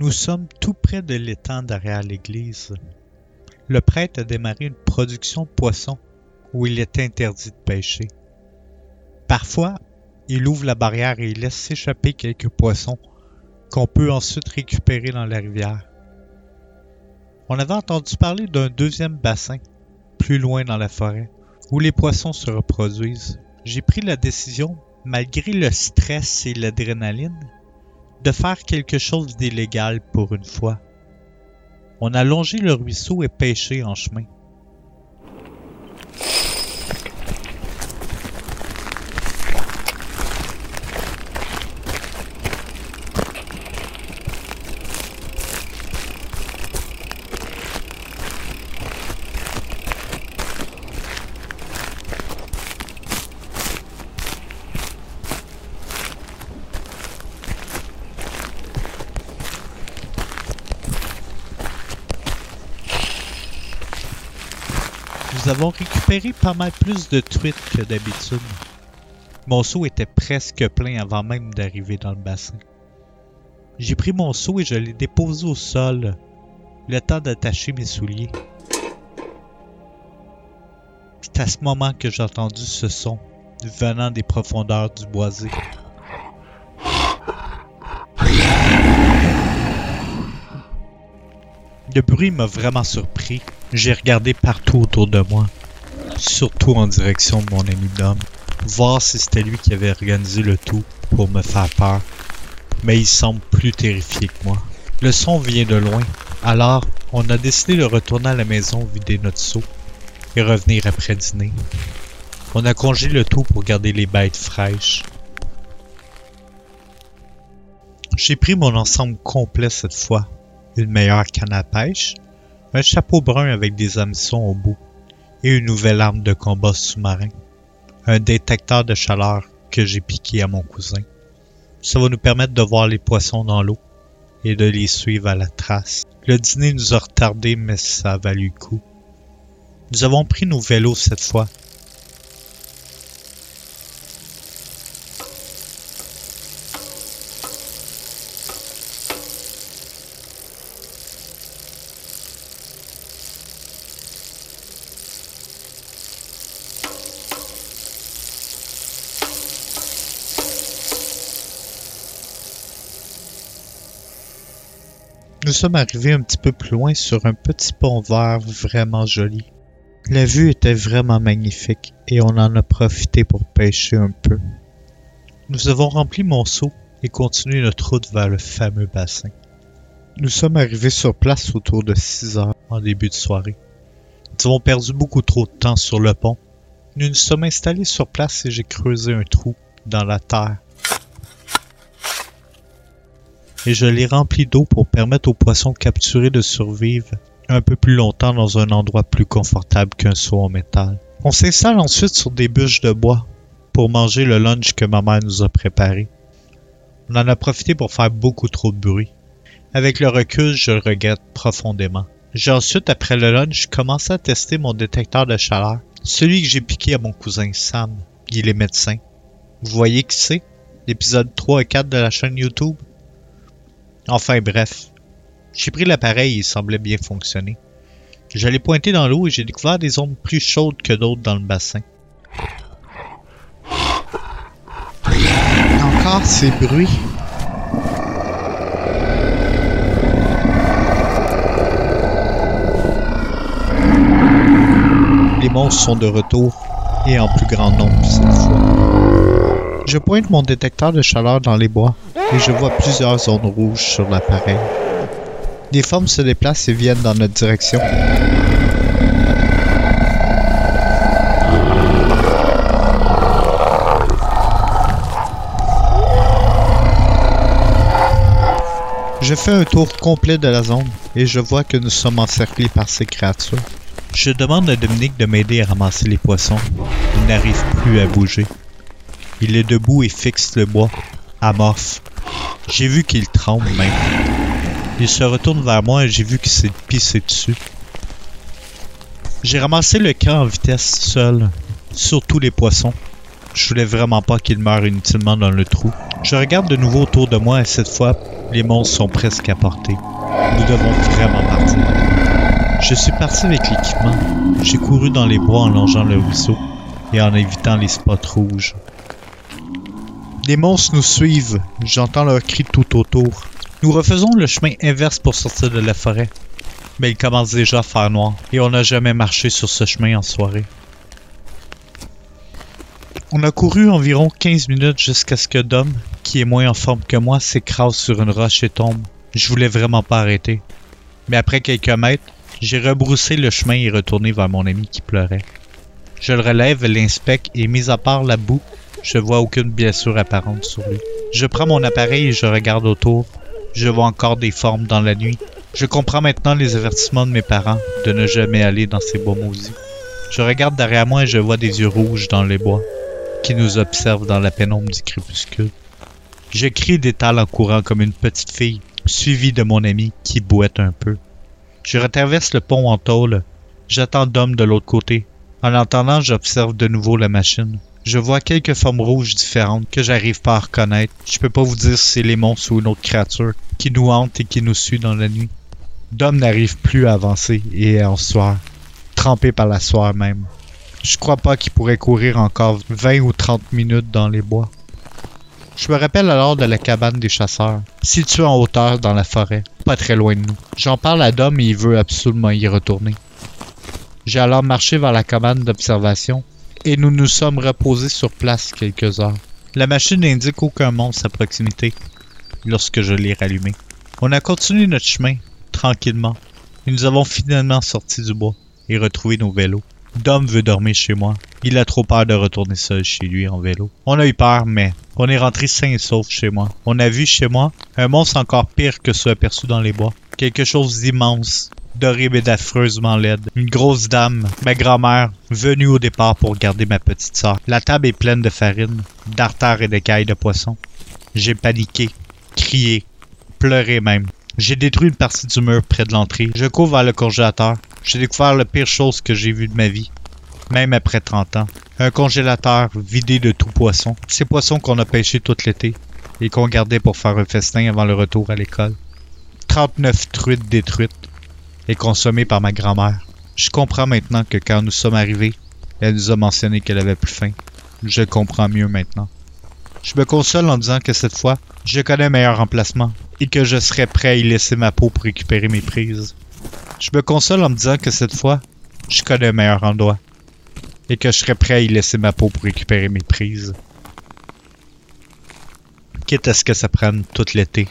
Nous sommes tout près de l'étang derrière l'église. Le prêtre a démarré une production de poissons où il est interdit de pêcher. Parfois, il ouvre la barrière et il laisse s'échapper quelques poissons qu'on peut ensuite récupérer dans la rivière. On avait entendu parler d'un deuxième bassin, plus loin dans la forêt, où les poissons se reproduisent. J'ai pris la décision, malgré le stress et l'adrénaline, de faire quelque chose d'illégal pour une fois. On a longé le ruisseau et pêché en chemin. Avons récupéré pas mal plus de truites que d'habitude. Mon seau était presque plein avant même d'arriver dans le bassin. J'ai pris mon seau et je l'ai déposé au sol, le temps d'attacher mes souliers. C'est à ce moment que j'ai entendu ce son venant des profondeurs du boisé. Le bruit m'a vraiment surpris. J'ai regardé partout autour de moi, surtout en direction de mon ami Dom, voir si c'était lui qui avait organisé le tout pour me faire peur. Mais il semble plus terrifié que moi. Le son vient de loin, alors on a décidé de retourner à la maison vider notre seau et revenir après dîner. On a congelé le tout pour garder les bêtes fraîches. J'ai pris mon ensemble complet cette fois. Une meilleure canne à pêche, un chapeau brun avec des hameçons au bout et une nouvelle arme de combat sous-marin. Un détecteur de chaleur que j'ai piqué à mon cousin. Ça va nous permettre de voir les poissons dans l'eau et de les suivre à la trace. Le dîner nous a retardé, mais ça a valu le coup. Nous avons pris nos vélos cette fois. Nous sommes arrivés un petit peu plus loin sur un petit pont vert vraiment joli. La vue était vraiment magnifique et on en a profité pour pêcher un peu. Nous avons rempli mon seau et continué notre route vers le fameux bassin. Nous sommes arrivés sur place autour de 6 heures en début de soirée. Nous avons perdu beaucoup trop de temps sur le pont. Nous nous sommes installés sur place et j'ai creusé un trou dans la terre et je l'ai rempli d'eau pour permettre aux poissons capturés de survivre un peu plus longtemps dans un endroit plus confortable qu'un seau en métal. On s'installe ensuite sur des bûches de bois pour manger le lunch que ma mère nous a préparé. On en a profité pour faire beaucoup trop de bruit. Avec le recul, je le regrette profondément. J'ai ensuite, après le lunch, commencé à tester mon détecteur de chaleur, celui que j'ai piqué à mon cousin Sam. Il est médecin. Vous voyez qui c'est? L'épisode 3 et 4 de la chaîne YouTube? Enfin bref, j'ai pris l'appareil et il semblait bien fonctionner. Je l'ai pointé dans l'eau et j'ai découvert des zones plus chaudes que d'autres dans le bassin. Encore ces bruits. Les monstres sont de retour et en plus grand nombre cette fois. Je pointe mon détecteur de chaleur dans les bois et je vois plusieurs zones rouges sur l'appareil. Des formes se déplacent et viennent dans notre direction. Je fais un tour complet de la zone et je vois que nous sommes encerclés par ces créatures. Je demande à Dominique de m'aider à ramasser les poissons. Il n'arrive plus à bouger. Il est debout et fixe le bois, amorphe. J'ai vu qu'il tremble même. Il se retourne vers moi et j'ai vu qu'il s'est pissé dessus. J'ai ramassé le camp en vitesse seul, surtout les poissons. Je voulais vraiment pas qu'ils meurent inutilement dans le trou. Je regarde de nouveau autour de moi et cette fois, les monstres sont presque à portée. Nous devons vraiment partir. Je suis parti avec l'équipement. J'ai couru dans les bois en longeant le ruisseau et en évitant les spots rouges. Les monstres nous suivent. J'entends leurs cris tout autour. Nous refaisons le chemin inverse pour sortir de la forêt. Mais il commence déjà à faire noir et on n'a jamais marché sur ce chemin en soirée. On a couru environ 15 minutes jusqu'à ce que Dom, qui est moins en forme que moi, s'écrase sur une roche et tombe. Je voulais vraiment pas arrêter. Mais après quelques mètres, j'ai rebroussé le chemin et retourné vers mon ami qui pleurait. Je le relève, l'inspecte et mis à part la boue, je vois aucune blessure apparente sur lui. Je prends mon appareil et je regarde autour. Je vois encore des formes dans la nuit. Je comprends maintenant les avertissements de mes parents de ne jamais aller dans ces bois maudits. Je regarde derrière moi et je vois des yeux rouges dans les bois qui nous observent dans la pénombre du crépuscule. Je crie d'étal en courant comme une petite fille, suivie de mon ami qui bouette un peu. Je retraverse le pont en tôle. J'attends Dom de l'autre côté. En l'entendant, j'observe de nouveau la machine. Je vois quelques formes rouges différentes que j'arrive pas à reconnaître. Je peux pas vous dire si c'est les monstres ou une autre créature qui nous hante et qui nous suit dans la nuit. Dom n'arrive plus à avancer et en soir, trempé par la soie même. Je crois pas qu'il pourrait courir encore 20 ou 30 minutes dans les bois. Je me rappelle alors de la cabane des chasseurs, située en hauteur dans la forêt, pas très loin de nous. J'en parle à Dom et il veut absolument y retourner. J'ai alors marché vers la cabane d'observation et nous nous sommes reposés sur place quelques heures. La machine n'indique aucun monstre à proximité lorsque je l'ai rallumée. On a continué notre chemin, tranquillement, et nous avons finalement sorti du bois et retrouvé nos vélos. Dom veut dormir chez moi. Il a trop peur de retourner seul chez lui en vélo. On a eu peur, mais on est rentré sain et sauf chez moi. On a vu chez moi un monstre encore pire que ceux aperçus dans les bois. Quelque chose d'immense, d'horrible et d'affreusement laide. Une grosse dame, ma grand-mère, venue au départ pour garder ma petite sœur. La table est pleine de farine, d'artères et d'écailles de poisson. J'ai paniqué, crié, pleuré même. J'ai détruit une partie du mur près de l'entrée. Je cours vers le congélateur. J'ai découvert la pire chose que j'ai vue de ma vie, même après 30 ans. Un congélateur vidé de tout poisson. Ces poissons qu'on a pêchés tout l'été et qu'on gardait pour faire un festin avant le retour à l'école. 39 truites détruites et consommées par ma grand-mère. Je comprends maintenant que quand nous sommes arrivés, elle nous a mentionné qu'elle avait plus faim. Je comprends mieux maintenant. Je me console en disant que cette fois, je connais un meilleur emplacement et que je serai prêt à y laisser ma peau pour récupérer mes prises. Je me console en me disant que cette fois, je connais un meilleur endroit. Et que je serais prêt à y laisser ma peau pour récupérer mes prises. Quitte à ce que ça prenne tout l'été